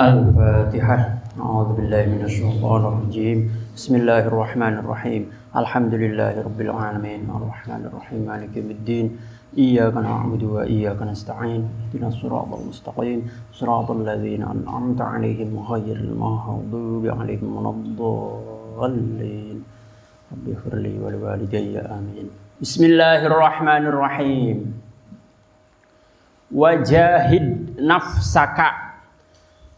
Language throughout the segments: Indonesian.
الفاتحة. أعوذ بالله من الشيطان الرجيم. بسم الله الرحمن الرحيم. الحمد لله رب العالمين. الرحمن الرحيم. مالك يوم الدين. إياك نعبد وإياك نستعين. اهدنا الصراط المستقيم. صراط الذين أنعمت عليهم غير المغضوب عليهم ولا الضالين. رب اغفر لي ولوالدي. آمين. بسم الله الرحمن الرحيم. وجاهد نفسك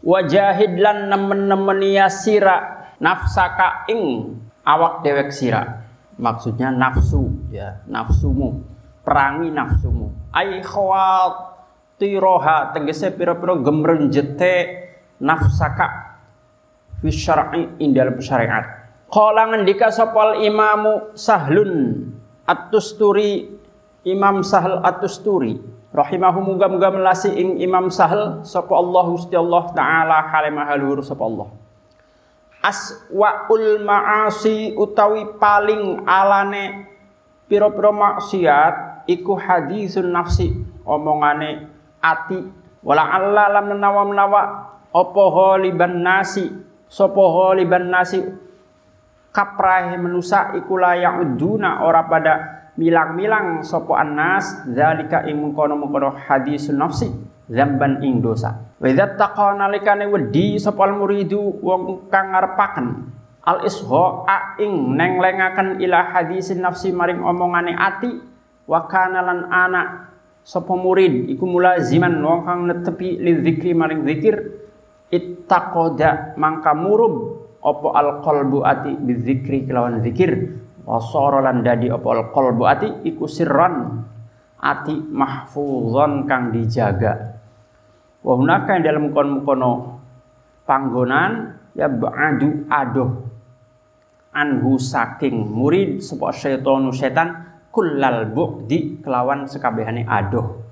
wajahid lan nemen-nemen sira nafsaka ing awak dewek sira. Maksudnya nafsu ya nafsumu perangi nafsumu. Ai khawatiroha tegese pira-pira gemrenjete nafsaka fi syar'i ing dalam syariat. Qala ngendika sapa imamu sahlun at-tusturi imam sahl at-tusturi rahimahu muga muga melasi ing Imam Sahal sapa Allah Gusti Allah taala halimah haluhur sapa Allah. Aswaul maasi utawi paling alane pira-pira maksiat iku hadisun nafsi omongane ati. Wala alla lam menawa menawa apa haliban nasi sapa haliban nasi. Kaprahe menusa iku layak uduna ora pada milang-milang sopo anas zalika ing mengkono-mengkono hadis nafsi zamban ing dosa. Wa idza taqa nalikane wedi sapa al muridu wong kang ngarepaken al isho ing nenglengaken ila hadis nafsi maring omongane ati wa kana lan ana sapa murid iku mulaziman wong kang netepi li zikri maring zikir ittaqoda mangka murub opo al qalbu ati bizikri kelawan zikir wasara lan dadi apa? Qalbu ati iku sirran. Ati mahfuzon kang dijaga wa hunaka dalam kono panggonan ya ba'du adoh anhu saking murid sapa syaitanu setan kullal bu'di kelawan sekabehane adoh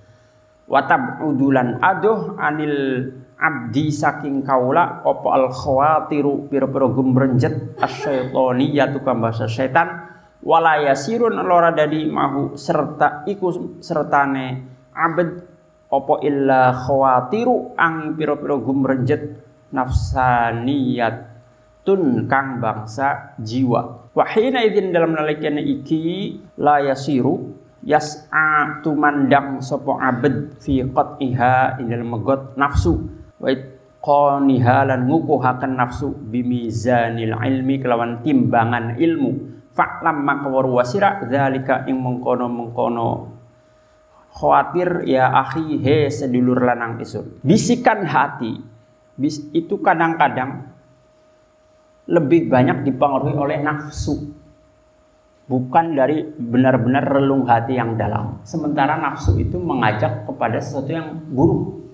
watab udulan adoh anil abdi saking kaula apa al khawatiru pira-pira gumrenjet asyaitoniyatu kang bahasa setan wala yasirun lora dadi mahu serta iku sertane abad opo illa khawatiru ang piro-piro gumrenjet nafsaniyat tun kang bangsa jiwa. Wahina idin dalam nalikian iki la yasiru yas'a tumandang sopo abad fi qat'iha ing dalam megot nafsu. Wa qaniha lan ngukuhaken nafsu bimizanil ilmi kelawan timbangan ilmu Fa'lam maka waru wasira dzalika ing mengkono-mengkono khawatir ya akhi he sedulur lanang isun. Bisikan hati bis, itu kadang-kadang lebih banyak dipengaruhi oleh nafsu bukan dari benar-benar relung hati yang dalam. Sementara nafsu itu mengajak kepada sesuatu yang buruk.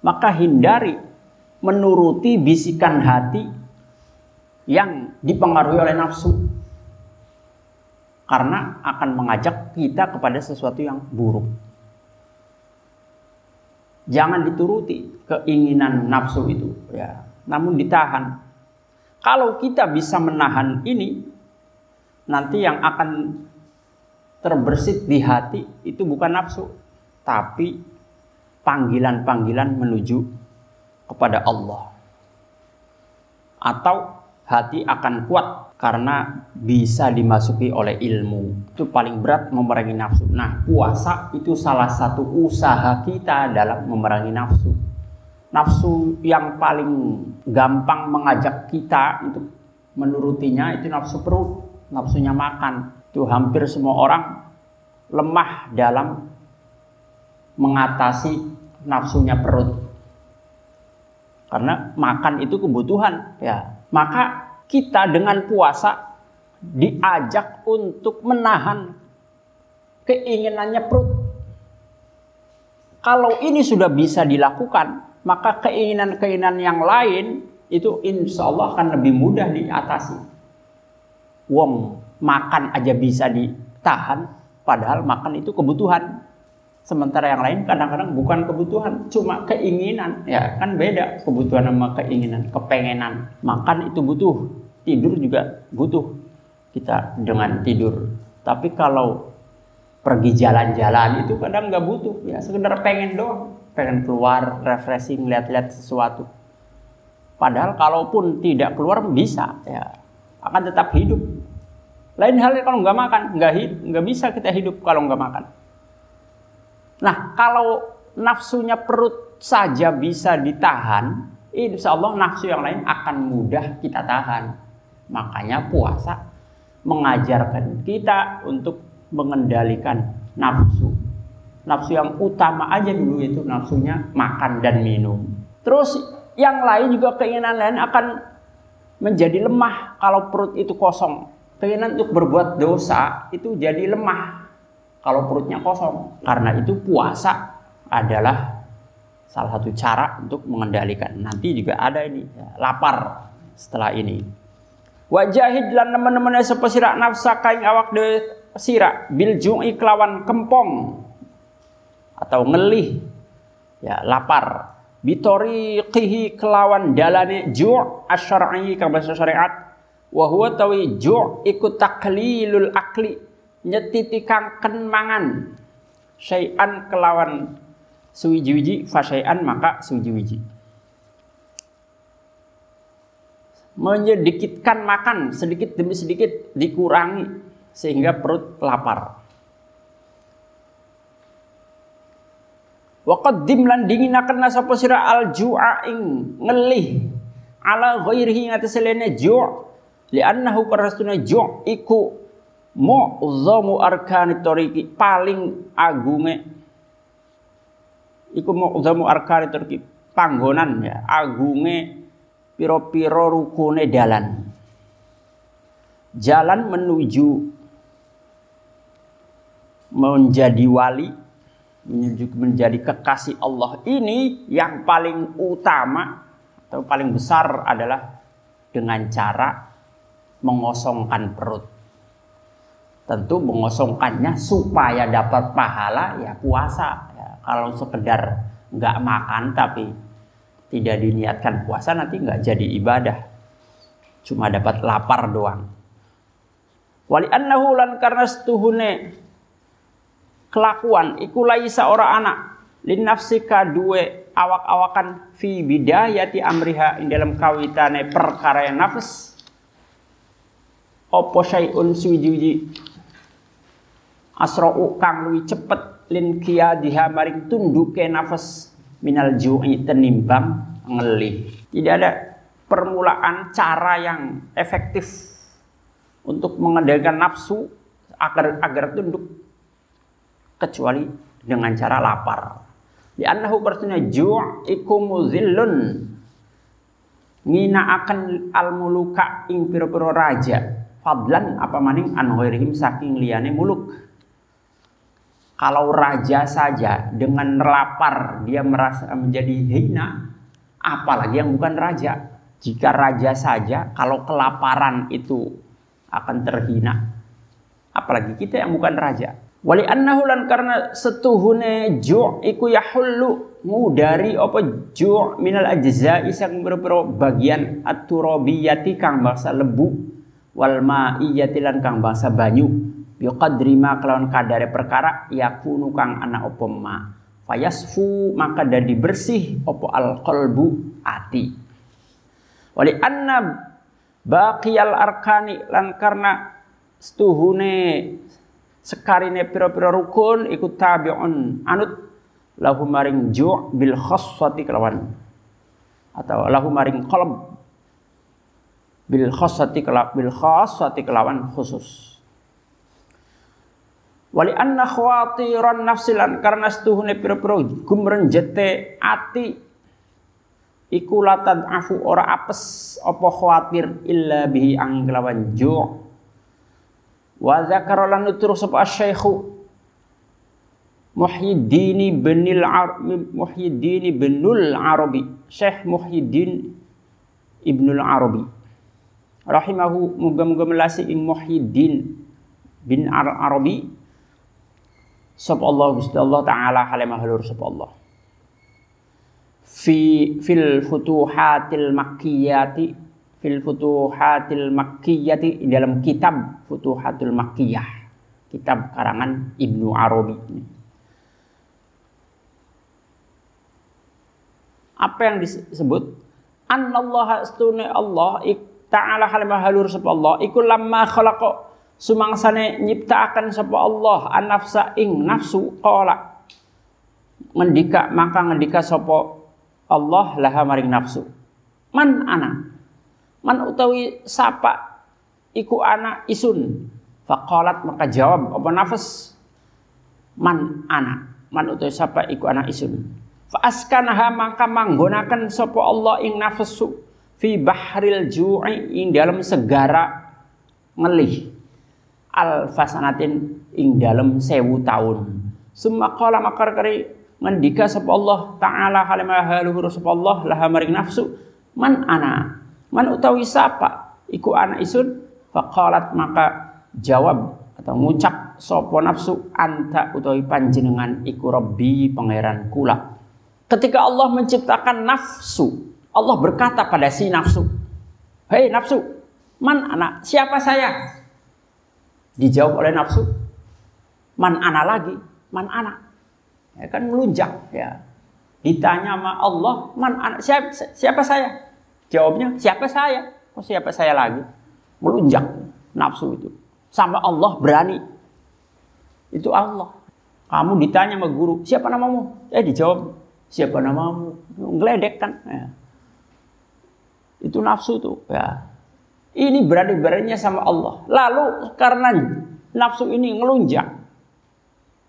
Maka hindari menuruti bisikan hati yang dipengaruhi oleh nafsu karena akan mengajak kita kepada sesuatu yang buruk. Jangan dituruti keinginan nafsu itu, ya. Namun ditahan. Kalau kita bisa menahan ini, nanti yang akan terbersit di hati itu bukan nafsu, tapi panggilan-panggilan menuju kepada Allah. Atau hati akan kuat karena bisa dimasuki oleh ilmu. Itu paling berat memerangi nafsu. Nah, puasa itu salah satu usaha kita dalam memerangi nafsu. Nafsu yang paling gampang mengajak kita untuk menurutinya itu nafsu perut, nafsunya makan. Itu hampir semua orang lemah dalam mengatasi nafsunya perut. Karena makan itu kebutuhan, ya. Maka kita dengan puasa diajak untuk menahan keinginannya perut. Kalau ini sudah bisa dilakukan, maka keinginan-keinginan yang lain itu insya Allah akan lebih mudah diatasi. Wong makan aja bisa ditahan, padahal makan itu kebutuhan. Sementara yang lain kadang-kadang bukan kebutuhan, cuma keinginan. Ya kan beda kebutuhan sama keinginan, kepengenan. Makan itu butuh, tidur juga butuh kita dengan tidur. Tapi kalau pergi jalan-jalan itu kadang nggak butuh, ya sekedar pengen doang, pengen keluar, refreshing, lihat-lihat sesuatu. Padahal kalaupun tidak keluar bisa ya akan tetap hidup. Lain halnya kalau nggak makan, nggak nggak bisa kita hidup kalau nggak makan. Nah kalau nafsunya perut saja bisa ditahan, insya Allah nafsu yang lain akan mudah kita tahan. Makanya puasa mengajarkan kita untuk mengendalikan nafsu. Nafsu yang utama aja dulu itu nafsunya makan dan minum. Terus yang lain juga keinginan lain akan menjadi lemah kalau perut itu kosong. Keinginan untuk berbuat dosa itu jadi lemah kalau perutnya kosong. Karena itu puasa adalah salah satu cara untuk mengendalikan. Nanti juga ada ini ya, lapar setelah ini. Wajahid lan teman-teman sapa sira nafsa kain awak de sira bil ju'i kelawan kempong atau ngelih ya lapar bitoriqihi kelawan dalane ju' asyar'i kang syariat wa huwa tawi ju' iku taklilul akli nyetiti kang kenmangan syai'an kelawan suwiji-wiji fasyai'an maka suwiji-wiji. Menyedikitkan makan sedikit demi sedikit dikurangi sehingga perut lapar. Wa qaddim lan dinginaken sapa sira? Al ju'a ing ngelih ala ghairihi ngatas lene ju' li'annahu karastuna ju' iku mu'zamu arkani tariqi paling agunge iku mu'zamu arkani tariqi panggonan ya agunge piro-piro rukune dalan jalan menuju menjadi wali menjadi kekasih Allah ini yang paling utama atau paling besar adalah dengan cara mengosongkan perut. Tentu mengosongkannya supaya dapat pahala ya puasa. Ya, kalau sekedar nggak makan tapi tidak diniatkan puasa nanti nggak jadi ibadah. Cuma dapat lapar doang. Wali annahu lan karena setuhune kelakuan iku laisa ora anak lin nafsika duwe awak-awakan fi bidayati amriha ing dalam kawitane perkara nafs opo syai'un suwiji asra'u kang luwi cepet lin diha maring tunduke nafas minal ju'i tenimbang ngelih. Tidak ada permulaan cara yang efektif untuk mengendalikan nafsu agar agar tunduk kecuali dengan cara lapar. Di annahu karena ju' iku muzillun. Ngina akan al muluka ing pira-pira raja. Fadlan apa maning an saking liyane muluk kalau raja saja dengan lapar dia merasa menjadi hina apalagi yang bukan raja. Jika raja saja kalau kelaparan itu akan terhina. Apalagi kita yang bukan raja. Wali annahu lan karena setuhune ju' iku yahullu ngudari apa ju' minal ajza'i sang berbero bagian at-turabiyati kang bangsa lebu wal ma'iyati lan kang bangsa banyu biqadri ma kelawan kadare perkara yakunu kang ana apa ma. Fayasfu maka dadi bersih apa al qalbu ati. Wali anna baqiyal arkani lan karena setuhune sekarine pira-pira rukun ikut tabi'un anut lahu maring ju' bil khassati kelawan. Atau lahu maring qalb bil khassati kelawan bil khassati kelawan khusus wali anna khawatiran nafsilan karena setuhune pira-pira gumrenjete ati. Iku latad afu ora apes apa khawatir illa bihi angin kelawan ju' Wa dzakara lan nutur sapa Syekhu Muhyiddin binil Muhyiddin binul Arabi Syekh Muhyiddin Ibnul Arabi. Rahimahu muga-muga melasi ing Muhyiddin bin Arabi sapa Allah Gusti Allah taala halimah lur sapa Allah. Fi fil futuhatil makkiyati fil futuhatil makkiyati dalam kitab futuhatul makkiyah kitab karangan Ibnu Arabi apa yang disebut? Anallaha astune Allah ta'ala halimah halur sapa Allah iku lamma khalaqa sumangsane nyiptaaken sapa Allah an-nafsa ing nafsu qala. Ngendika maka ngendika sapa Allah laha maring nafsu. Man ana? Man utawi sapa iku ana isun? Faqalat maka jawab apa nafas? Man ana. Man utawi sapa iku ana isun. Fa askanaha maka manggonaken sapa Allah ing nafsu fi bahril ju'i ing dalam segara ngelih alfasanatin ing dalam sewu tahun. Summa qala makar kari ngendika sapa Allah taala halimah haluhur sapa Allah laha maring nafsu man ana? Man utawi sapa? Iku ana isun? Faqalat maka jawab atau ngucap sapa nafsu? Anta? Utawi panjenengan iku rabbi pangeran kula. Ketika Allah menciptakan nafsu Allah berkata pada si nafsu hei nafsu man anak siapa saya Dijawab oleh nafsu. Man ana lagi, man ana. Ya kan melunjak ya. Ditanya sama Allah, man ana, siapa, siapa saya? Jawabnya, siapa saya? Oh siapa saya lagi? Melunjak nafsu itu. Sama Allah berani. Itu Allah. Kamu ditanya sama guru, siapa namamu? Eh dijawab, siapa namamu? Ngeledek kan. Ya. Itu nafsu tuh. Ya. Ini berani-beraninya sama Allah. Lalu karena nafsu ini ngelunjak,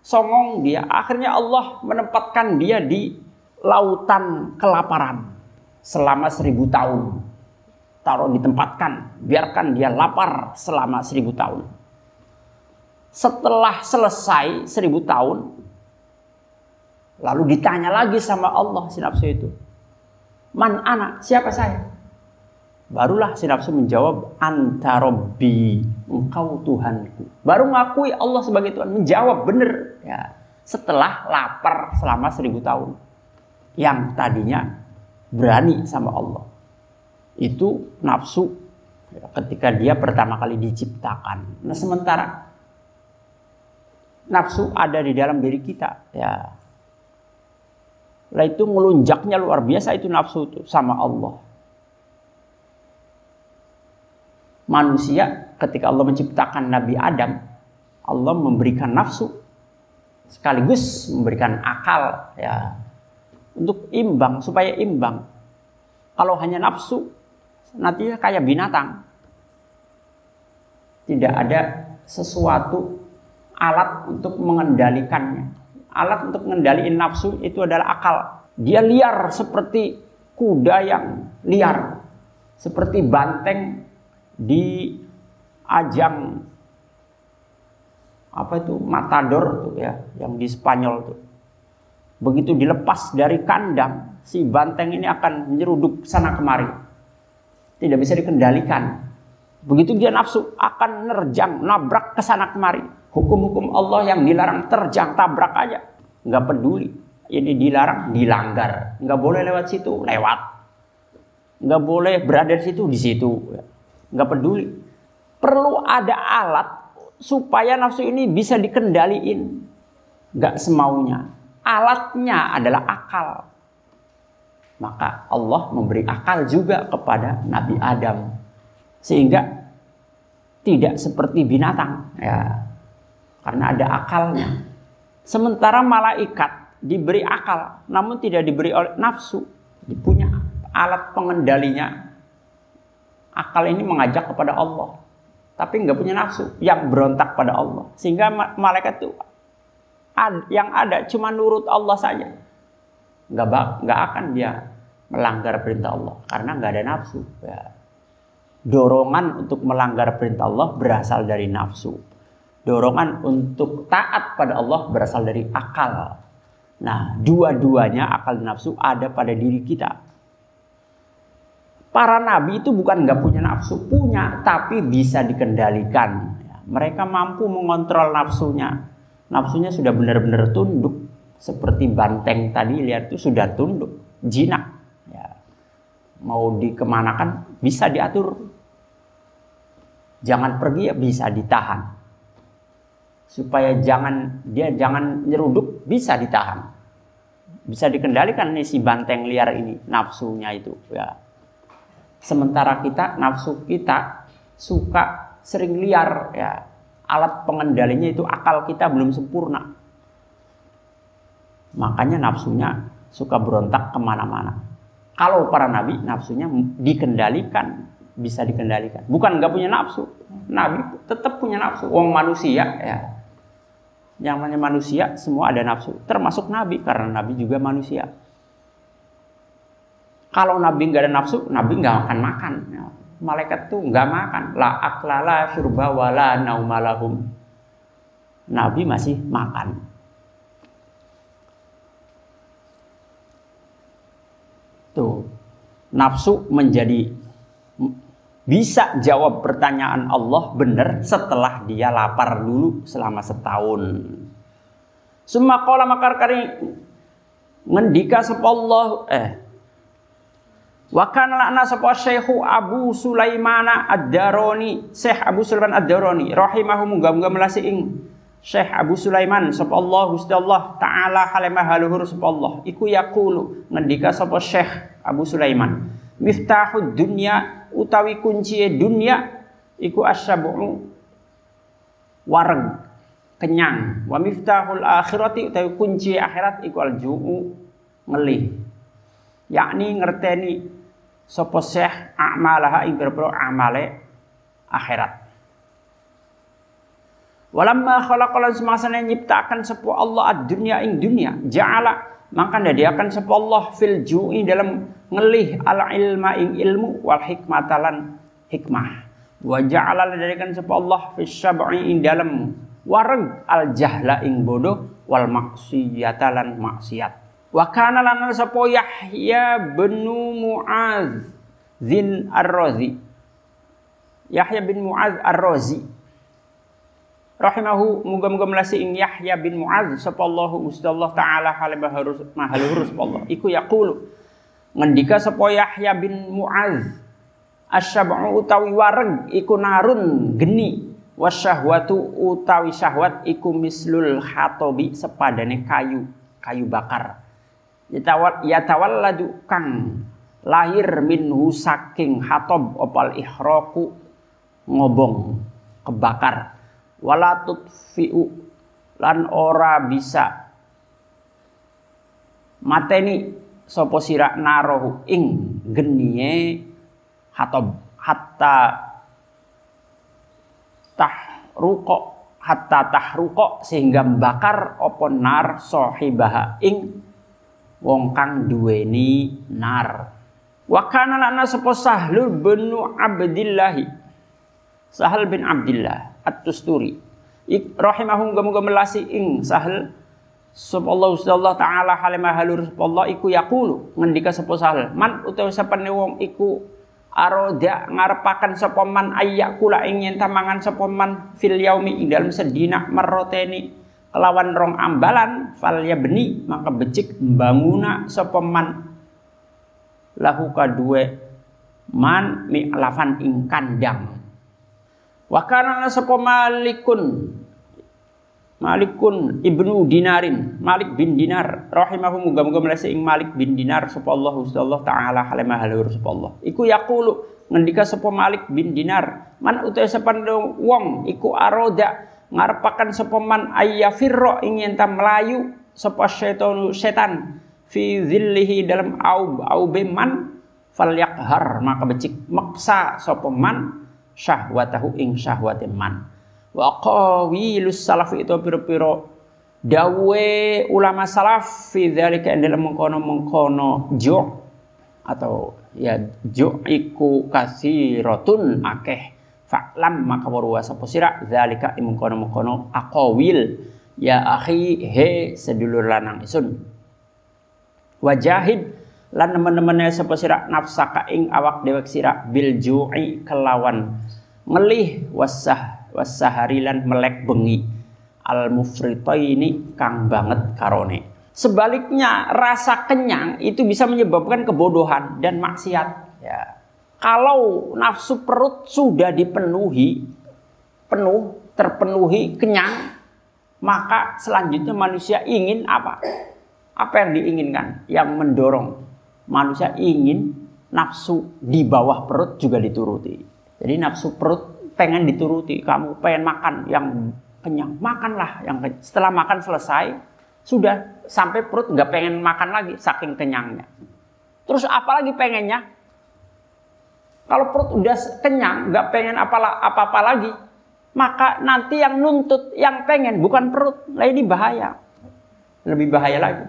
songong dia, akhirnya Allah menempatkan dia di lautan kelaparan selama seribu tahun. Taruh ditempatkan, biarkan dia lapar selama seribu tahun. Setelah selesai seribu tahun, lalu ditanya lagi sama Allah si nafsu itu. Man anak, siapa saya? Barulah si nafsu menjawab anta robbi, engkau Tuhanku. Baru mengakui Allah sebagai Tuhan, menjawab benar ya. Setelah lapar selama seribu tahun. Yang tadinya berani sama Allah. Itu nafsu ya, ketika dia pertama kali diciptakan. Nah sementara nafsu ada di dalam diri kita ya. Lah itu melunjaknya luar biasa itu nafsu itu sama Allah manusia ketika Allah menciptakan Nabi Adam, Allah memberikan nafsu sekaligus memberikan akal ya untuk imbang supaya imbang. Kalau hanya nafsu nanti kayak binatang. Tidak ada sesuatu alat untuk mengendalikannya. Alat untuk mengendalikan nafsu itu adalah akal. Dia liar seperti kuda yang liar. Seperti banteng di ajang apa itu? Matador tuh ya yang di Spanyol tuh begitu dilepas dari kandang si banteng ini akan menyeruduk sana kemari. Tidak bisa dikendalikan. Begitu dia nafsu akan nerjang nabrak ke sana kemari. Hukum-hukum Allah yang dilarang terjang tabrak aja. Nggak peduli. Ini dilarang dilanggar. Nggak boleh lewat situ lewat. Nggak boleh berada di situ di situ nggak peduli. Perlu ada alat supaya nafsu ini bisa dikendaliin. Nggak semaunya. Alatnya adalah akal. Maka Allah memberi akal juga kepada Nabi Adam. Sehingga tidak seperti binatang. Ya. Karena ada akalnya. Sementara malaikat diberi akal, namun tidak diberi oleh nafsu. Punya alat pengendalinya akal ini mengajak kepada Allah. Tapi nggak punya nafsu yang berontak pada Allah. Sehingga malaikat itu yang ada cuma nurut Allah saja. Nggak nggak akan dia melanggar perintah Allah. Karena nggak ada nafsu. Ya. dorongan untuk melanggar perintah Allah berasal dari nafsu. Dorongan untuk taat pada Allah berasal dari akal. Nah dua-duanya akal dan nafsu ada pada diri kita Para nabi itu bukan nggak punya nafsu, punya, tapi bisa dikendalikan. Mereka mampu mengontrol nafsunya. Nafsunya sudah benar-benar tunduk. Seperti banteng tadi lihat itu sudah tunduk, jinak. Ya. Mau dikemanakan bisa diatur. Jangan pergi ya bisa ditahan. Supaya jangan dia jangan nyeruduk bisa ditahan. Bisa dikendalikan nih si banteng liar ini nafsunya itu ya Sementara kita nafsu kita suka sering liar ya. Alat pengendalinya itu akal kita belum sempurna. Makanya nafsunya suka berontak ke mana-mana. Kalau para nabi nafsunya dikendalikan, bisa dikendalikan. Bukan nggak punya nafsu, nabi tetap punya nafsu. Wong manusia ya. Yang namanya manusia semua ada nafsu, termasuk nabi karena nabi juga manusia. Kalau Nabi nggak ada nafsu, Nabi nggak akan makan. Ya. Malaikat tuh nggak makan. La aklala syurba wala naumalahum. Nabi masih makan. Tuh, nafsu menjadi bisa jawab pertanyaan Allah benar setelah dia lapar dulu selama setahun. Semua kola makar kari ngendika sepallah eh Wa kana lana sapa Syekhu Abu Sulaimana Ad-Darani, Syekh Abu Sulaiman Ad-Darani rahimahu muga-muga ing Syekh Abu Sulaiman. Sapa Allah Gusti Allah taala halimah haluhur sapa Allah. Iku yaqulu ngendika sapa Syekh Abu Sulaiman. Miftahud dunya utawi kunci dunya iku asyabu wareg kenyang. Wa miftahul akhirati utawi kunci akhirat iku alju'u ngelih. Yakni ngerteni sapa syekh a'malaha ing pira amale akhirat. Walamma khalaqalan semasane nyiptakan sapa Allah ad-dunya ing dunya ja'ala maka akan sapa Allah fil ju'i dalam ngelih al ilma ing ilmu wal hikmatalan hikmah. Wa ja'ala dadiakan sapa Allah fis syab'i ing dalam wareg al jahla ing bodoh wal maksiyatalan maksiat Wa kana lana sapa Yahya bin Muaz zin Ar-Razi. Yahya bin Muaz Ar-Razi. Rahimahu muga-muga melasi ing Yahya bin Muaz sapa Allah Gusti Allah taala halaba harus mahaluhur sapa Allah. Iku yaqulu ngendika sapa Yahya bin Muaz asyab'u utawi wareg iku narun geni wasyahwatu utawi syahwat iku mislul hatobi sepadane kayu kayu bakar yatawalladu kang lahir minhu saking hatob opal ihroku ngobong kebakar. Wala tutfi'u lan ora bisa mateni sopo sira narohu ing geniye hatob. Hatta tahruqa hatta tahruqa sehingga bakar opo nar sohibaha ing wong kang duweni nar. Wa kana lana sapa Sahlul bin Abdillah. Sahal bin Abdillah At-Tusturi. Rahimahum muga melasi ing Sahal Subhanallah Allah taala halimah halur Allah iku yaqulu ngendika sapa Sahal man utawa sapane wong iku aroda ngarepaken sapa man ayyakula ing yen tamangan sapa man fil yaumi ing dalem sedina maroteni kelawan rong ambalan fal ya beni maka becik banguna sopeman lahu kadue man mi lafan ing kandang. Wa kana sapa malikun? Malikun ibnu Dinarin Malik bin Dinar. Rahimahu muga-muga melese ing Malik bin Dinar sapa Allah Allah taala halama halur sapa Allah. Iku yaqulu ngendika sapa Malik bin Dinar man utawa sapa wong iku aroda ngarepaken sapa man ayyafirra ingin ta melayu sapa setan setan fi zillihi dalam aub aube man falyakhar. Maka becik maksa sapa syahwatahu ing syahwate man. Wa qawilus salaf itu piro-piro dawe ulama salaf fi dzalika dalam mengkono-mengkono jo atau ya jo iku kasiratun akeh Fa'lam maka warwa sapa sira zalika imungkono-mungkono aqawil ya akhi he sedulur lanang isun. Wajahid lan teman-temannya sapa sira nafsaka ing awak dewek sira bil ju'i kelawan ngelih wasah wasaharilan melek bengi al ini kang banget karone. Sebaliknya rasa kenyang itu bisa menyebabkan kebodohan dan maksiat. Ya. Kalau nafsu perut sudah dipenuhi, penuh, terpenuhi, kenyang, maka selanjutnya manusia ingin apa? Apa yang diinginkan? Yang mendorong manusia ingin nafsu di bawah perut juga dituruti. Jadi nafsu perut pengen dituruti, kamu pengen makan yang kenyang, makanlah yang kenyang. Setelah makan selesai, sudah sampai perut nggak pengen makan lagi, saking kenyangnya. Terus apalagi pengennya? Kalau perut udah kenyang, nggak pengen apa-apa lagi, maka nanti yang nuntut, yang pengen bukan perut, lah ini bahaya. Lebih bahaya lagi.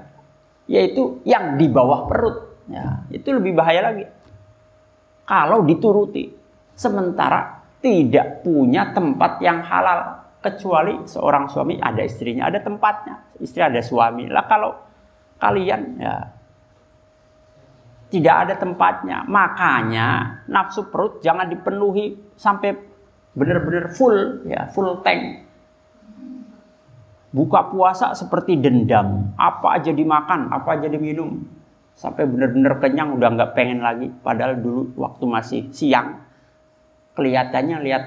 Yaitu yang di bawah perut. Ya, itu lebih bahaya lagi. Kalau dituruti. Sementara tidak punya tempat yang halal. Kecuali seorang suami ada istrinya, ada tempatnya. Istri ada suami. Lah kalau kalian ya tidak ada tempatnya. Makanya nafsu perut jangan dipenuhi sampai benar-benar full ya full tank. Buka puasa seperti dendam. Apa aja dimakan apa aja diminum. Sampai benar-benar kenyang udah nggak pengen lagi. Padahal dulu waktu masih siang kelihatannya lihat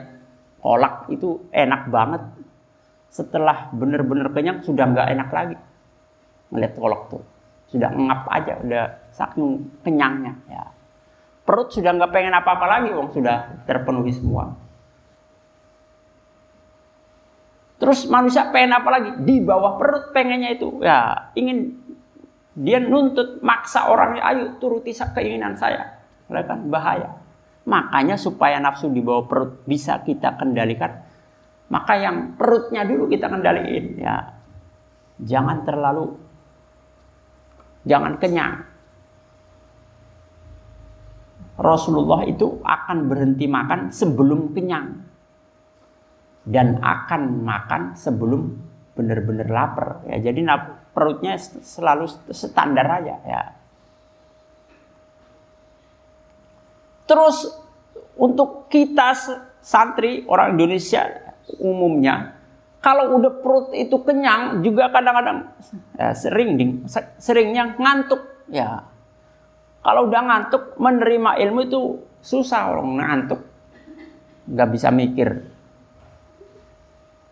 kolak itu enak banget. Setelah benar-benar kenyang sudah nggak enak lagi. Melihat kolak tuh. Sudah ngap aja udah saking kenyangnya ya perut sudah nggak pengen apa-apa lagi wong sudah terpenuhi semua Terus manusia pengen apa lagi? Di bawah perut pengennya itu. Ya, ingin dia nuntut maksa orangnya, ayo turuti keinginan saya. Oleh kan bahaya. Makanya supaya nafsu di bawah perut bisa kita kendalikan, maka yang perutnya dulu kita kendaliin ya. Jangan terlalu jangan kenyang. Rasulullah itu akan berhenti makan sebelum kenyang. Dan akan makan sebelum benar-benar lapar. Ya jadi perutnya selalu standar aja ya. Terus untuk kita santri orang Indonesia umumnya kalau udah perut itu kenyang juga kadang-kadang ya, sering ding, seringnya ngantuk ya kalau udah ngantuk menerima ilmu itu susah. Orang ngantuk nggak bisa mikir.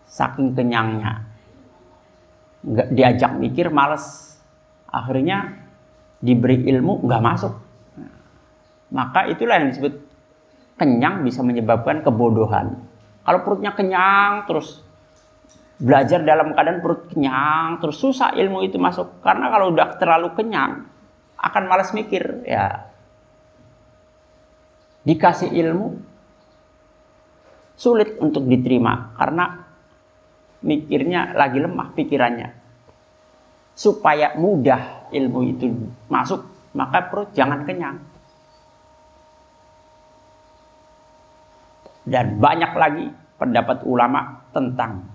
Saking kenyangnya. Nggak diajak mikir males. Akhirnya diberi ilmu nggak masuk. Maka itulah yang disebut kenyang bisa menyebabkan kebodohan. Kalau perutnya kenyang terus belajar dalam keadaan perut kenyang terus susah ilmu itu masuk. Karena kalau udah terlalu kenyang akan malas mikir ya dikasih ilmu sulit untuk diterima karena mikirnya lagi lemah pikirannya. Supaya mudah ilmu itu masuk, maka perut jangan kenyang. Dan banyak lagi pendapat ulama tentang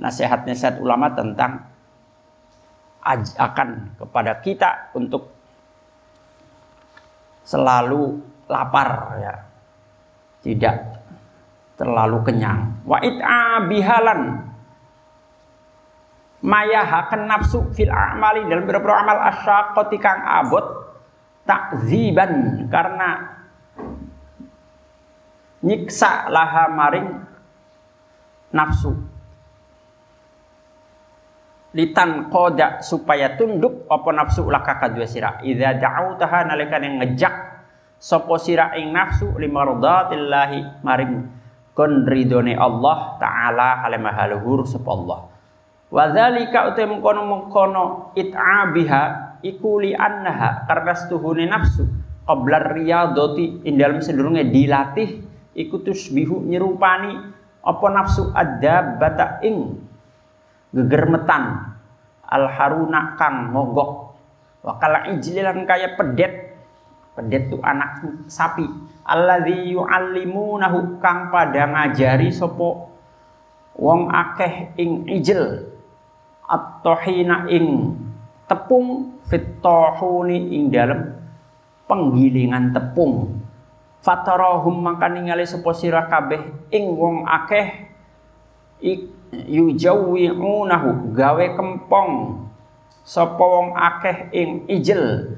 nasihat-nasihat ulama tentang ajakan kepada kita untuk selalu lapar ya. Tidak terlalu kenyang. Wa bihalan mayahaken nafsu fil amali dalam beberapa amal asyaqati kang abot takziban karena nyiksa laha maring nafsu litan koda supaya tunduk apa nafsu laka kadua sira. Idza da'autaha nalika yang ngejak sapa sira ing nafsu limardatillahi maring kon ridone Allah taala halemahaluhur sapa Allah. Wadzalika utai mengkono-mengkono it'abiha iku li annaha karena setuhune nafsu qabla riyadati ing dalam sedurunge dilatih iku tusbihu nyerupani apa nafsu ada bata ing gegermetan. Al haruna kang mogok. Wakala ijlilan kaya pedet. Pedet tu anak sapi. Alladzi yuallimunahu kang pada ngajari sopo wong akeh ing ijil at-tahina ing tepung fit-tahuni ing dalam penggilingan tepung. Fatarahum maka ningali kabeh ing wong akeh yujawwi'unahu gawe kempong. Sapa wong akeh ing ijel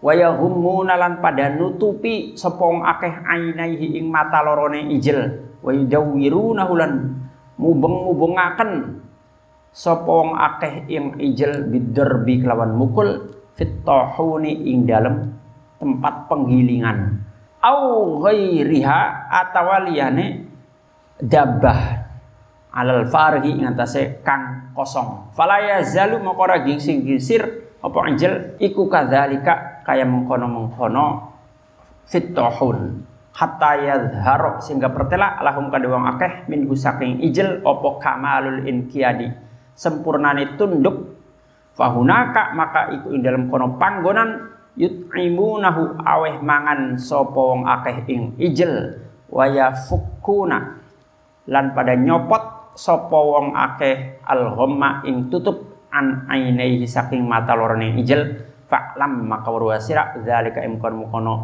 waya humuna lan pada nutupi sapa wong akeh ainaihi ing mata lorone ijel wa yudawwirunahu lan mubeng-mubengaken sapa wong akeh ing ijel biderbi kelawan mukul fit tahuni ing dalem tempat penggilingan. Au ghairiha atawaliyane dabah alal farhi ngatasé kang kosong. Fala yazalu maqara gingsing gisir apa angel iku kadzalika kaya mengkono-mengkono fitohun. Hatta yadharo sehingga pertela lahum kadhe wong akeh min saking ijel apa kamalul inqiyadi. Sempurnane tunduk. Fahunaka maka iku ing dalam kono panggonan yut'imunahu aweh mangan sapa wong akeh ing ijel waya fukuna lan pada nyopot sapa wong akeh al ing tutup an ainaihi saking mata lorone ijel fa'lam maka warwasira zalika imkon mukono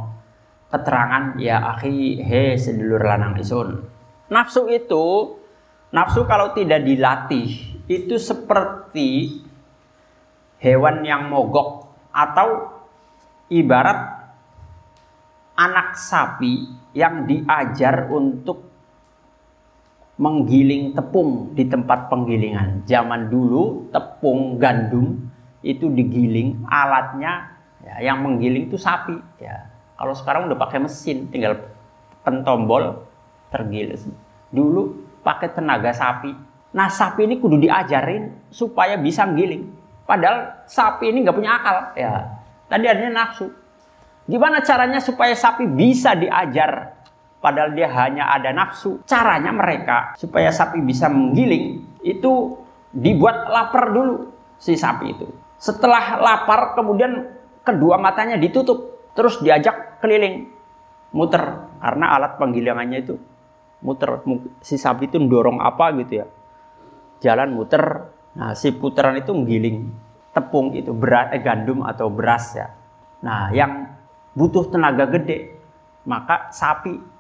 keterangan ya akhi he sedulur lanang isun. Nafsu itu nafsu kalau tidak dilatih itu seperti hewan yang mogok atau ibarat anak sapi yang diajar untuk menggiling tepung di tempat penggilingan. Zaman dulu tepung gandum itu digiling, alatnya ya, yang menggiling itu sapi. Ya. Kalau sekarang udah pakai mesin, tinggal pentombol tergiling. Dulu pakai tenaga sapi. Nah sapi ini kudu diajarin supaya bisa giling. Padahal sapi ini nggak punya akal. Ya. Tadi adanya nafsu. Gimana caranya supaya sapi bisa diajar padahal dia hanya ada nafsu. Caranya mereka supaya sapi bisa menggiling itu dibuat lapar dulu si sapi itu. Setelah lapar kemudian kedua matanya ditutup terus diajak keliling muter. Karena alat penggilingannya itu muter. Si sapi itu dorong apa gitu ya? Jalan muter. Nah si putaran itu menggiling tepung itu berat eh, gandum atau beras ya. Nah yang butuh tenaga gede maka sapi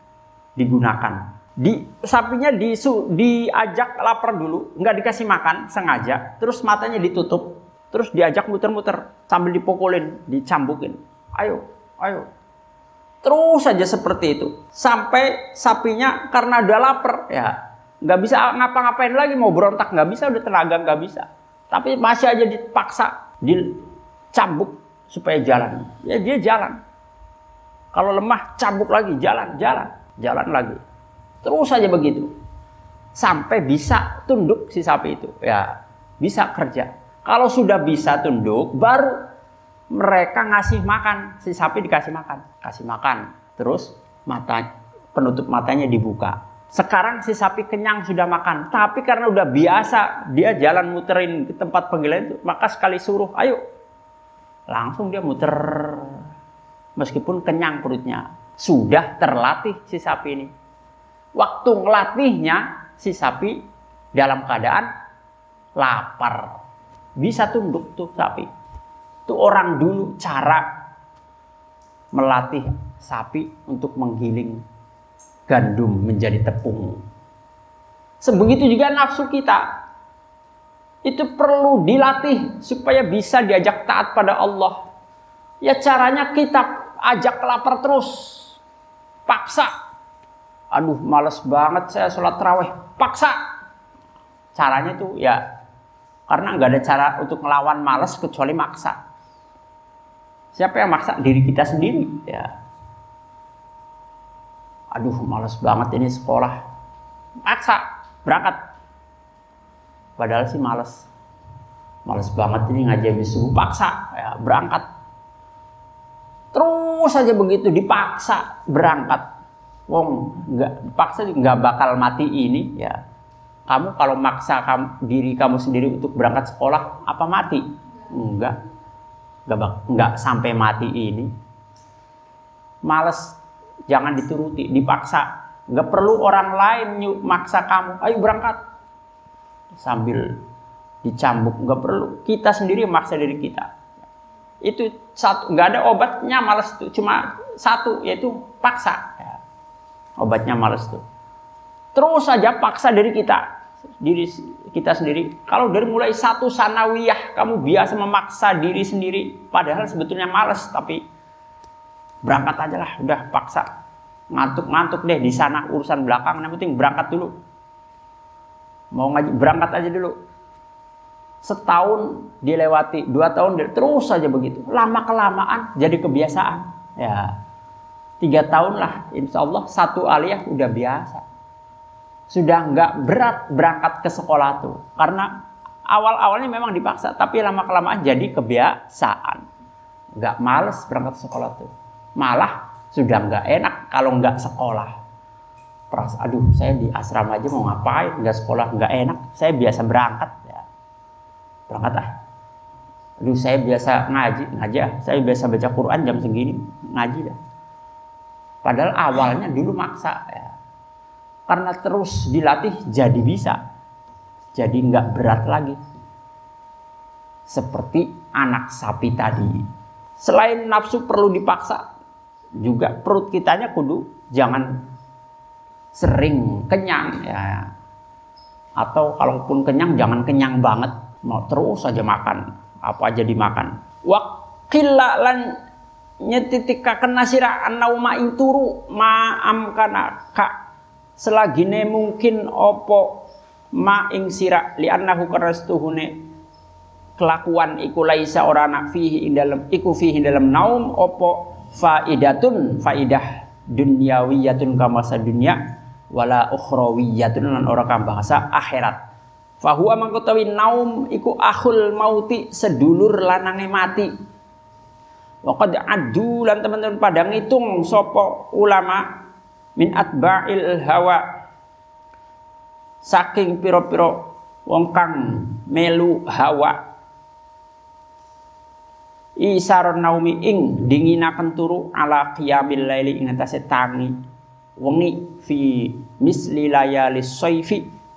digunakan. Di sapinya di diajak lapar dulu, nggak dikasih makan sengaja, terus matanya ditutup, terus diajak muter-muter sambil dipukulin, dicambukin. Ayo, ayo. Terus saja seperti itu. Sampai sapinya karena udah lapar ya nggak bisa ngapa-ngapain lagi mau berontak nggak bisa udah tenaga nggak bisa tapi masih aja dipaksa dicambuk supaya jalan ya dia jalan kalau lemah cambuk lagi jalan jalan jalan lagi. Terus saja begitu. Sampai bisa tunduk si sapi itu. Ya, bisa kerja. Kalau sudah bisa tunduk, baru mereka ngasih makan. Si sapi dikasih makan. Kasih makan. Terus mata penutup matanya dibuka. Sekarang si sapi kenyang sudah makan. Tapi karena udah biasa, dia jalan muterin ke tempat panggilan itu. Maka sekali suruh, ayo. Langsung dia muter. Meskipun kenyang perutnya sudah terlatih si sapi ini. Waktu ngelatihnya si sapi dalam keadaan lapar. Bisa tunduk tuh sapi. Itu orang dulu cara melatih sapi untuk menggiling gandum menjadi tepung. Sebegitu juga nafsu kita. Itu perlu dilatih supaya bisa diajak taat pada Allah. Ya caranya kita ajak lapar terus paksa. Aduh, males banget saya sholat terawih. Paksa. Caranya tuh ya karena nggak ada cara untuk melawan males kecuali maksa. Siapa yang maksa? Diri kita sendiri. Ya. Aduh, males banget ini sekolah. Paksa, berangkat. Padahal sih males. Males banget ini ngaji habis. Paksa, ya, berangkat Terus saja begitu dipaksa berangkat. Wong nggak paksa nggak bakal mati ini ya. Kamu kalau maksa kamu, diri kamu sendiri untuk berangkat sekolah apa mati? Enggak. Enggak, enggak sampai mati ini. Males jangan dituruti, dipaksa. Enggak perlu orang lain nyuk maksa kamu. Ayo berangkat. Sambil dicambuk nggak perlu. Kita sendiri maksa diri kita itu satu nggak ada obatnya malas itu cuma satu yaitu paksa. Ya. obatnya malas tuh. Terus saja paksa diri kita diri kita sendiri. Kalau dari mulai satu sanawiyah kamu biasa memaksa diri sendiri padahal sebetulnya malas tapi berangkat aja lah udah paksa. Ngantuk-ngantuk deh di sana urusan belakang yang penting berangkat dulu. Mau ngaji berangkat aja dulu setahun dilewati, dua tahun terus saja begitu. Lama kelamaan jadi kebiasaan. ya tiga tahun lah insya Allah satu aliyah udah biasa. Sudah nggak berat berangkat ke sekolah tuh. Karena awal-awalnya memang dipaksa tapi lama kelamaan jadi kebiasaan. Nggak males berangkat sekolah tuh. Malah sudah nggak enak kalau nggak sekolah. Peras, aduh saya di asrama aja mau ngapain? Nggak sekolah nggak enak. Saya biasa berangkat berangkat ah aduh saya biasa ngaji ngaji ah saya biasa baca Quran jam segini ngaji dah Padahal awalnya dulu maksa ya. Karena terus dilatih jadi bisa. Jadi nggak berat lagi. Seperti anak sapi tadi. Selain nafsu perlu dipaksa, juga perut kitanya kudu jangan sering kenyang ya. Atau kalaupun kenyang jangan kenyang banget, mau terus saja makan, apa aja dimakan. Wakilla lan nyetitikaken nasira annauma ing turu am kana ka. Selagine mungkin opo ma ing sira li annahu karastuhune kelakuan iku laisa ora anak fihi ing dalam iku fihi dalam naum opo faidatun faidah dunyawiyatun kama dunya wala ukhrawiyatun lan ora kang bahasa akhirat fahuwa mangkotawi naum iku akhul mauti sedulur lanange mati. Waqad addu lan teman-teman pada ngitung sopo ulama min atba'il hawa. Saking piro-piro wong kang melu hawa. Isaron naumi ing dinginaken turu ala qiyamil laili ing atase tangi. Wengi fi misli layali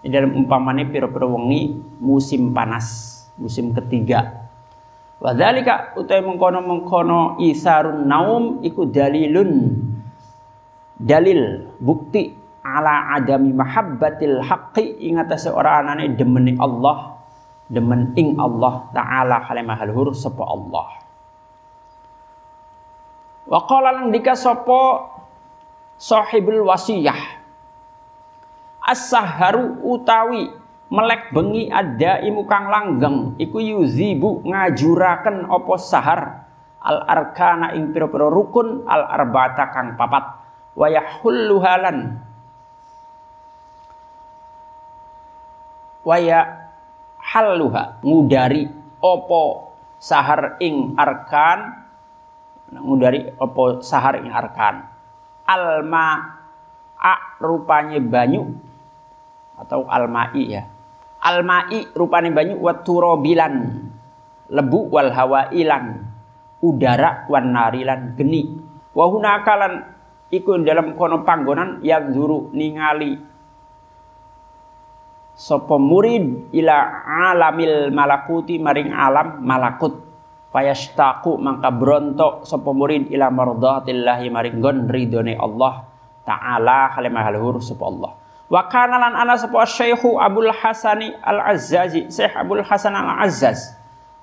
soifi dalam umpamane piro-piro wengi musim panas musim ketiga. Wadzalika utai mengkono-mengkono isarun naum iku dalilun. Dalil bukti ala adami mahabbatil haqqi ing atase ora anane demeni Allah demen ing Allah taala halimah luhur sapa Allah. Wa qala lang dika sapa sahibul wasiyah as-saharu utawi melek bengi ada imu kang langgeng iku yuzibu ngajuraken opo sahar. Al arkana ing pira-pira rukun al arba'ata kang papat. Wa yahullu halan. Wa haluha ngudari opo sahar ing arkan. Ngudari opo sahar ing arkan. Alma a rupanya banyu atau almai ya. Almai rupane banyu wa turobilan lebu wal hawa ilan udara wan narilan geni. Wa hunakalan iku dalam kono panggonan yang zuru ningali. Sapa murid ila alamil malakuti maring alam malakut. Fayastaqu mangka brontok sapa murid ila mardatillahi maring gon ridone Allah taala halimah luhur sapa Allah Wa kana lan ana sapa Syekhu Abdul Hasani Al-Azzazi, Syekh Abdul Hasan Al-Azzaz.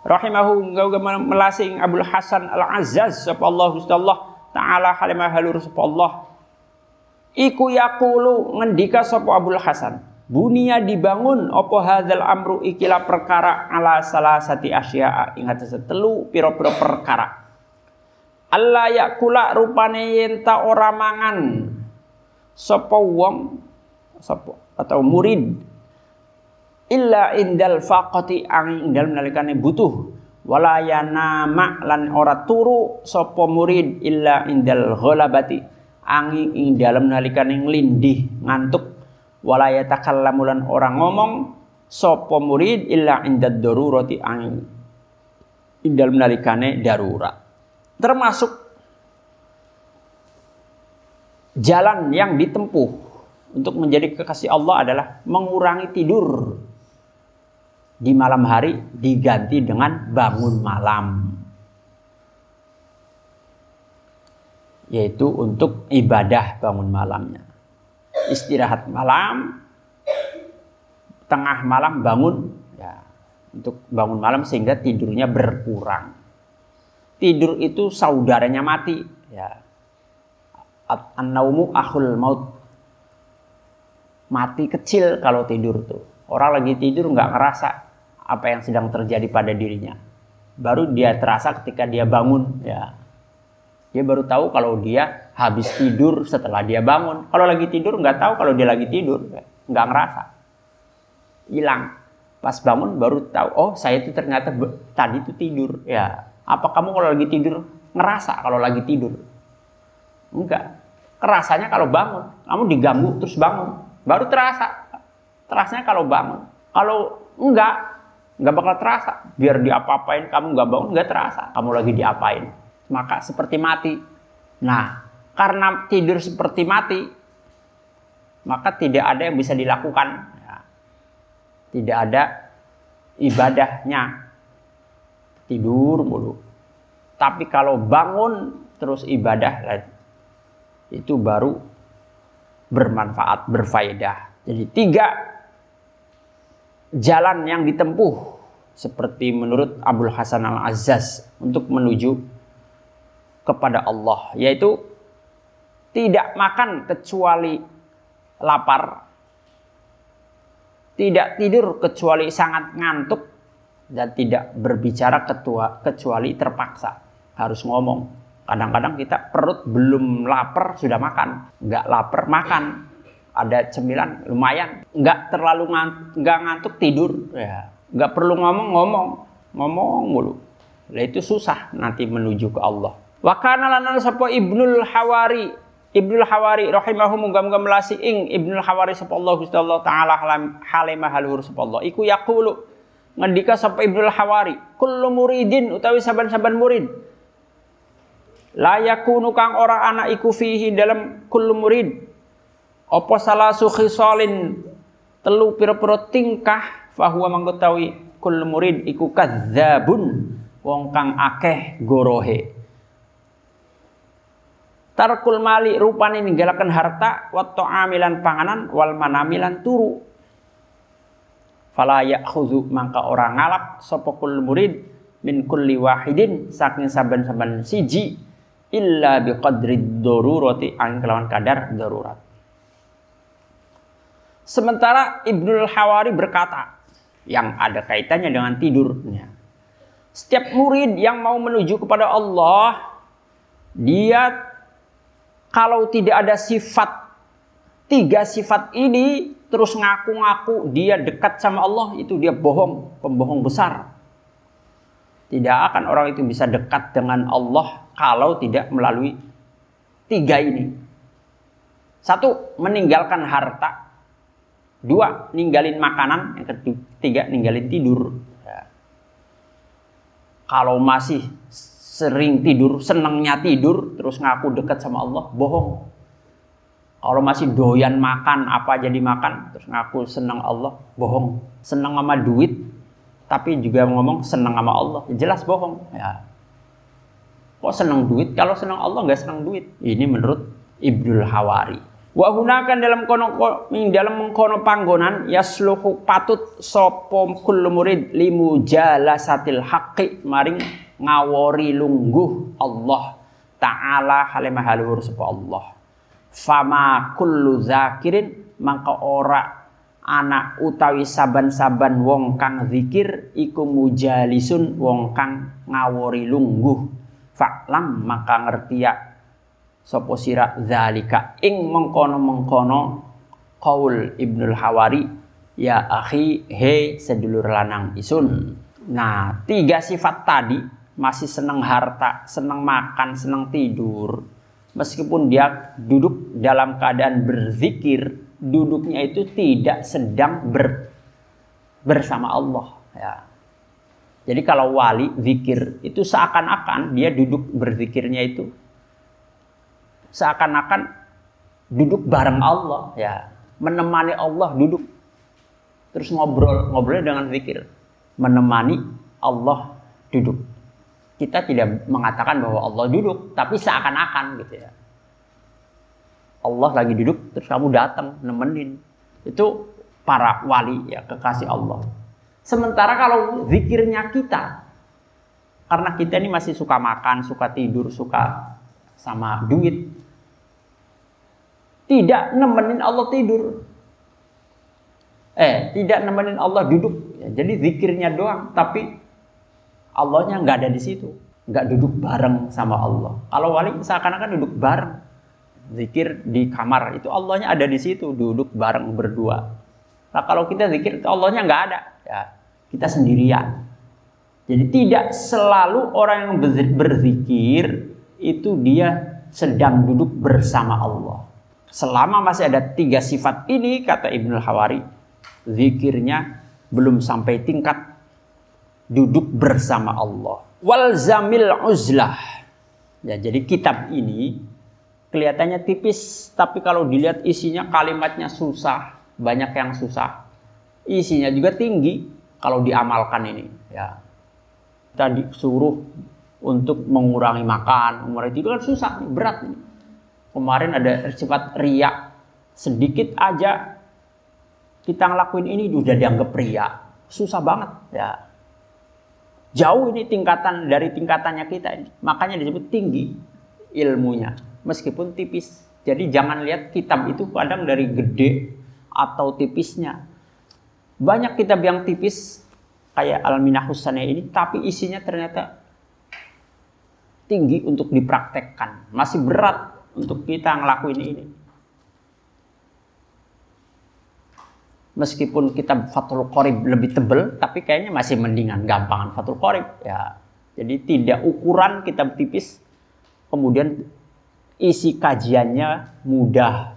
Rahimahu ngauga melasing Abdul Hasan Al-Azzaz sapa Allah Gusti Allah taala halimah halur sapa Allah. Iku yaqulu ngendika sapa Abdul Hasan. Bunia dibangun opo hadzal amru ikilah perkara ala salah sati asya'a ingat telu piro-piro perkara. Allah yakula rupane yenta ora mangan sapa wong sapa atau murid. Illa indal faqati angin indal nalikane butuh. Wala yanama lan ora turu sapa murid. Illa indal ghalabati angin ing dalem nalikane nglindih ngantuk. Wala yatakallamu lan ora ngomong sapa murid. Illa indad darurati angin ing dalem nalikane darurat. Termasuk jalan yang ditempuh untuk menjadi kekasih Allah adalah mengurangi tidur di malam hari diganti dengan bangun malam. Yaitu untuk ibadah bangun malamnya. Istirahat malam, tengah malam bangun ya untuk bangun malam sehingga tidurnya berkurang. Tidur itu saudaranya mati ya. An-naumu maut mati kecil kalau tidur tuh. Orang lagi tidur nggak ngerasa apa yang sedang terjadi pada dirinya. Baru dia terasa ketika dia bangun ya. Dia baru tahu kalau dia habis tidur setelah dia bangun. Kalau lagi tidur nggak tahu kalau dia lagi tidur, nggak ngerasa. Hilang. Pas bangun baru tahu, oh saya itu ternyata tadi itu tidur. Ya, apa kamu kalau lagi tidur ngerasa kalau lagi tidur? Enggak. Kerasanya kalau bangun, kamu diganggu terus bangun, baru terasa. Terasanya kalau bangun. Kalau enggak, nggak bakal terasa. Biar diapa-apain kamu nggak bangun nggak terasa. Kamu lagi diapain. Maka seperti mati. Nah, karena tidur seperti mati, maka tidak ada yang bisa dilakukan. Ya. Tidak ada ibadahnya. Tidur mulu. Tapi kalau bangun terus ibadah itu baru bermanfaat, berfaedah. Jadi tiga jalan yang ditempuh seperti menurut Abdul Hasan Al-Azzaz untuk menuju kepada Allah yaitu tidak makan kecuali lapar tidak tidur kecuali sangat ngantuk dan tidak berbicara ketua, kecuali terpaksa harus ngomong kadang-kadang kita perut belum lapar sudah makan nggak lapar makan. Ada cemilan lumayan. Nggak terlalu ngantuk, nggak ngantuk tidur. Ya. Nggak perlu ngomong ngomong ngomong mulu. Lah itu susah nanti menuju ke Allah. Wa kana lana sapa ibnul hawari ibnul hawari rahimahu muga-muga melasi ing ibnul hawari sapa Allah Gusti Allah taala halimah halur sapa Allah. Iku yaqulu ngendika sapa ibnul hawari kullu muridin utawi saban-saban murid la yakunu kang ora ana iku fihi dalam kullu murid. Apa salah telu pira-pira tingkah fahuwa mangkutawi kul murid iku kadzabun. Wong kang akeh gorohe. Tarkul mali rupane ninggalaken harta wa amilan panganan wal manamilan turu. Fala ya'khudhu mangka ora ngalap sapa kul murid min kulli wahidin saking saben-saben siji illa biqadri darurati ang kelawan kadar darurat Sementara Ibnul Hawari berkata, yang ada kaitannya dengan tidurnya. Setiap murid yang mau menuju kepada Allah, dia kalau tidak ada sifat, tiga sifat ini, terus ngaku-ngaku dia dekat sama Allah, itu dia bohong, pembohong besar. Tidak akan orang itu bisa dekat dengan Allah kalau tidak melalui tiga ini. Satu, meninggalkan harta. Dua, ninggalin makanan. Yang ketiga, ninggalin tidur. Ya. Kalau masih sering tidur, senangnya tidur, terus ngaku dekat sama Allah, bohong. Kalau masih doyan makan, apa jadi makan, terus ngaku senang Allah, bohong. Senang sama duit, tapi juga ngomong senang sama Allah, jelas bohong. Ya. Kok senang duit? Kalau senang Allah nggak senang duit. Ini menurut Ibnul Hawari. Wa hunakan dalam kono dalam mengkono panggonan yasluhu patut sapa kullu murid limu jalasatil haqqi maring ngawori lungguh Allah taala halimah haluhur sapa Allah. Fama kullu zakirin mangka ora anak utawi saban-saban wong kang zikir iku mujalisun wong kang ngawori lungguh. Faklam maka ngerti ya. Sapa sira zalika? Ing mengkono-mengkono qaul Ibnul Hawari ya akhi he sedulur lanang isun. Nah tiga sifat tadi masih senang harta senang makan senang tidur. Meskipun dia duduk dalam keadaan berzikir duduknya itu tidak sedang ber, bersama Allah ya jadi kalau wali zikir itu seakan-akan dia duduk berzikirnya itu seakan-akan duduk bareng Allah ya menemani Allah duduk terus ngobrol ngobrol dengan zikir menemani Allah duduk. Kita tidak mengatakan bahwa Allah duduk tapi seakan-akan gitu ya. Allah lagi duduk terus kamu datang nemenin. Itu para wali ya kekasih Allah sementara kalau zikirnya kita karena kita ini masih suka makan suka tidur suka sama duit tidak nemenin Allah tidur. Eh, tidak nemenin Allah duduk. Ya, jadi zikirnya doang, tapi Allahnya nggak ada di situ. nggak duduk bareng sama Allah. Kalau wali seakan-akan duduk bareng. Zikir di kamar itu Allahnya ada di situ, duduk bareng berdua. Nah kalau kita zikir Allahnya nggak ada, ya kita sendirian. Jadi tidak selalu orang yang berzikir itu dia sedang duduk bersama Allah. Selama masih ada tiga sifat ini kata Ibnu Hawari, zikirnya belum sampai tingkat duduk bersama Allah. Walzamil uzlah. Ya, jadi kitab ini kelihatannya tipis, tapi kalau dilihat isinya kalimatnya susah, banyak yang susah. Isinya juga tinggi kalau diamalkan ini. Ya, kita disuruh untuk mengurangi makan, mengurangi itu kan susah, berat. Nih. Kemarin ada sifat riak, sedikit aja kita ngelakuin ini udah dianggap riak, susah banget ya. Jauh ini tingkatan dari tingkatannya kita ini, makanya disebut tinggi ilmunya, meskipun tipis. Jadi jangan lihat kitab itu kadang dari gede atau tipisnya. Banyak kitab yang tipis kayak Al-Minah ini tapi isinya ternyata tinggi untuk dipraktekkan. Masih berat untuk kita ngelakuin ini. Meskipun kita Fathul Qorib lebih tebel tapi kayaknya masih mendingan gampangan Fathul Qorib ya jadi tidak ukuran kitab tipis. Kemudian isi kajiannya mudah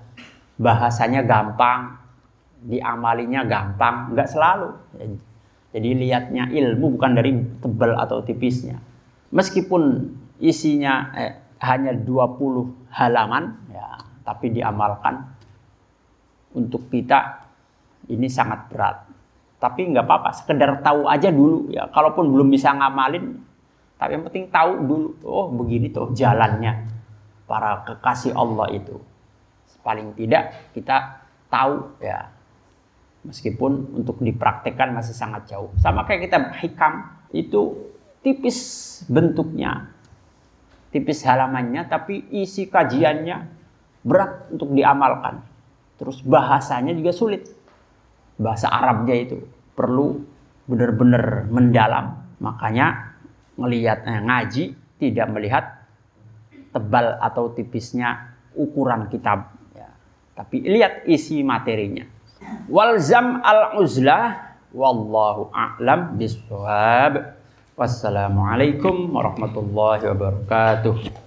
bahasanya gampang diamalinya gampang nggak selalu jadi lihatnya ilmu bukan dari tebal atau tipisnya. Meskipun isinya eh, hanya 20 halaman ya, tapi diamalkan untuk kita ini sangat berat. Tapi nggak apa-apa, sekedar tahu aja dulu ya. Kalaupun belum bisa ngamalin, tapi yang penting tahu dulu. Oh begini tuh jalannya para kekasih Allah itu. Paling tidak kita tahu ya Meskipun untuk dipraktekkan masih sangat jauh. Sama kayak kita hikam itu tipis bentuknya, tipis halamannya, tapi isi kajiannya berat untuk diamalkan. Terus bahasanya juga sulit. Bahasa Arabnya itu perlu benar-benar mendalam. Makanya melihat eh, ngaji tidak melihat tebal atau tipisnya ukuran kitab. Ya. Tapi lihat isi materinya. Walzam al-uzlah wallahu a'lam bisawab. Wassalamualaikum warahmatullahi wabarakatuh.